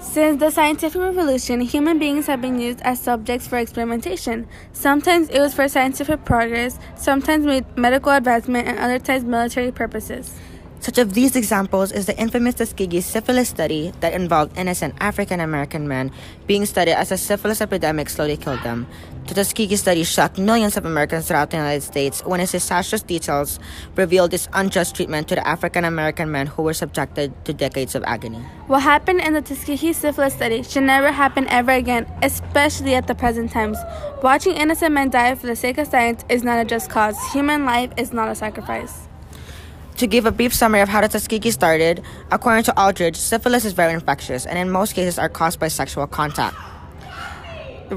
Since the scientific revolution, human beings have been used as subjects for experimentation. Sometimes it was for scientific progress, sometimes medical advancement, and other times military purposes. Such of these examples is the infamous Tuskegee syphilis study that involved innocent African American men being studied as a syphilis epidemic slowly killed them. The Tuskegee study shocked millions of Americans throughout the United States when its disastrous details revealed this unjust treatment to the African American men who were subjected to decades of agony. What happened in the Tuskegee syphilis study should never happen ever again, especially at the present times. Watching innocent men die for the sake of science is not a just cause. Human life is not a sacrifice. To give a brief summary of how the Tuskegee started, according to Aldridge, syphilis is very infectious and in most cases are caused by sexual contact.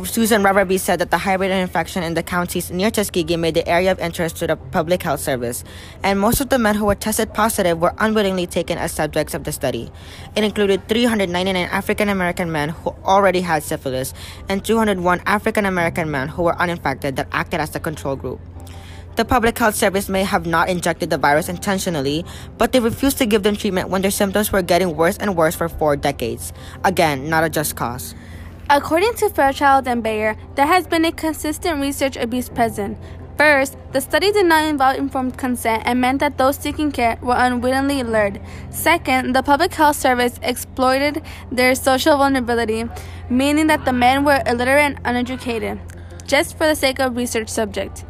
Susan Reverby said that the high rate of infection in the counties near Tuskegee made the area of interest to the public health service, and most of the men who were tested positive were unwittingly taken as subjects of the study. It included 399 African American men who already had syphilis and 201 African American men who were uninfected that acted as the control group. The Public Health Service may have not injected the virus intentionally, but they refused to give them treatment when their symptoms were getting worse and worse for four decades. Again, not a just cause. According to Fairchild and Bayer, there has been a consistent research abuse present. First, the study did not involve informed consent and meant that those seeking care were unwittingly lured. Second, the Public Health Service exploited their social vulnerability, meaning that the men were illiterate and uneducated, just for the sake of research subject.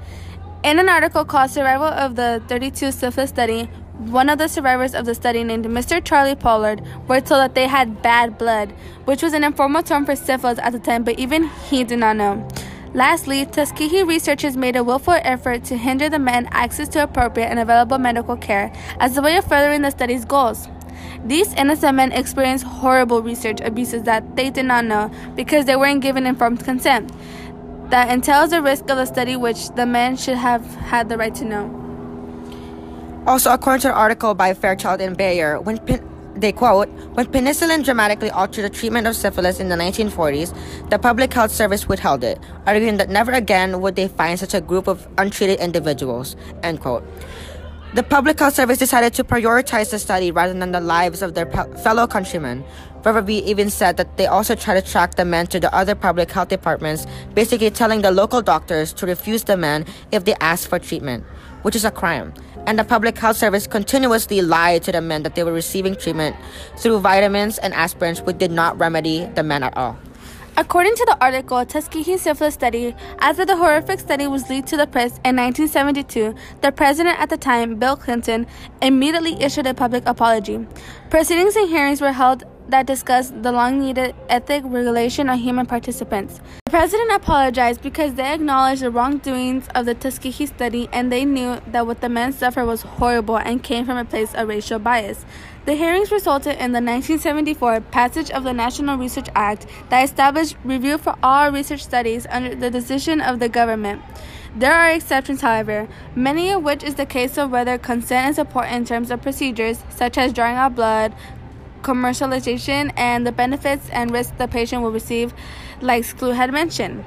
In an article called Survival of the 32 Syphilis Study, one of the survivors of the study, named Mr. Charlie Pollard, were told that they had bad blood, which was an informal term for syphilis at the time, but even he did not know. Lastly, Tuskegee researchers made a willful effort to hinder the men access to appropriate and available medical care as a way of furthering the study's goals. These innocent men experienced horrible research abuses that they did not know because they weren't given informed consent that entails the risk of the study which the men should have had the right to know. Also, according to an article by Fairchild and Bayer, when pen- they quote, when penicillin dramatically altered the treatment of syphilis in the 1940s, the Public Health Service withheld it, arguing that never again would they find such a group of untreated individuals, end quote. The Public Health Service decided to prioritize the study rather than the lives of their pe- fellow countrymen. Reverby even said that they also try to track the men to the other public health departments, basically telling the local doctors to refuse the men if they ask for treatment, which is a crime. And the Public Health Service continuously lied to the men that they were receiving treatment through vitamins and aspirins, which did not remedy the men at all. According to the article Tuskegee Syphilis Study, after the horrific study was leaked to the press in 1972, the president at the time, Bill Clinton, immediately issued a public apology. Proceedings and hearings were held that discussed the long needed ethic regulation on human participants. The president apologized because they acknowledged the wrongdoings of the Tuskegee study and they knew that what the men suffered was horrible and came from a place of racial bias. The hearings resulted in the 1974 passage of the National Research Act that established review for all research studies under the decision of the government. There are exceptions, however, many of which is the case of whether consent is important in terms of procedures, such as drawing out blood, commercialization, and the benefits and risks the patient will receive, like Skloot had mentioned.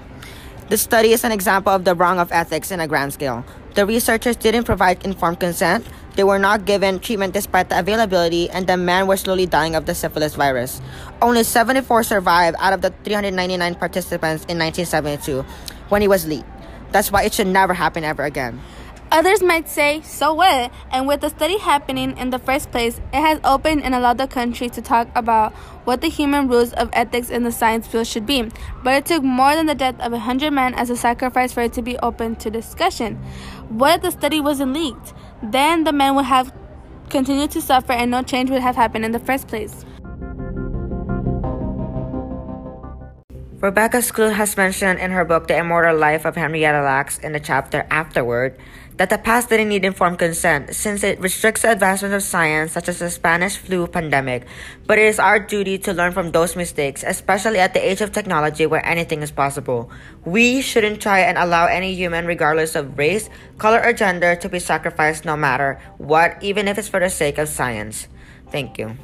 This study is an example of the wrong of ethics in a grand scale. The researchers didn't provide informed consent, they were not given treatment despite the availability, and the men were slowly dying of the syphilis virus. Only 74 survived out of the 399 participants in 1972 when it was leaked. That's why it should never happen ever again. Others might say, so what? And with the study happening in the first place, it has opened and allowed the country to talk about what the human rules of ethics in the science field should be. But it took more than the death of a hundred men as a sacrifice for it to be open to discussion. What if the study wasn't leaked? Then the men would have continued to suffer and no change would have happened in the first place. Rebecca Skloot has mentioned in her book The Immortal Life of Henrietta Lacks in the chapter Afterward that the past didn't need informed consent since it restricts the advancement of science such as the Spanish flu pandemic. But it is our duty to learn from those mistakes, especially at the age of technology where anything is possible. We shouldn't try and allow any human regardless of race, color, or gender to be sacrificed no matter what, even if it's for the sake of science. Thank you.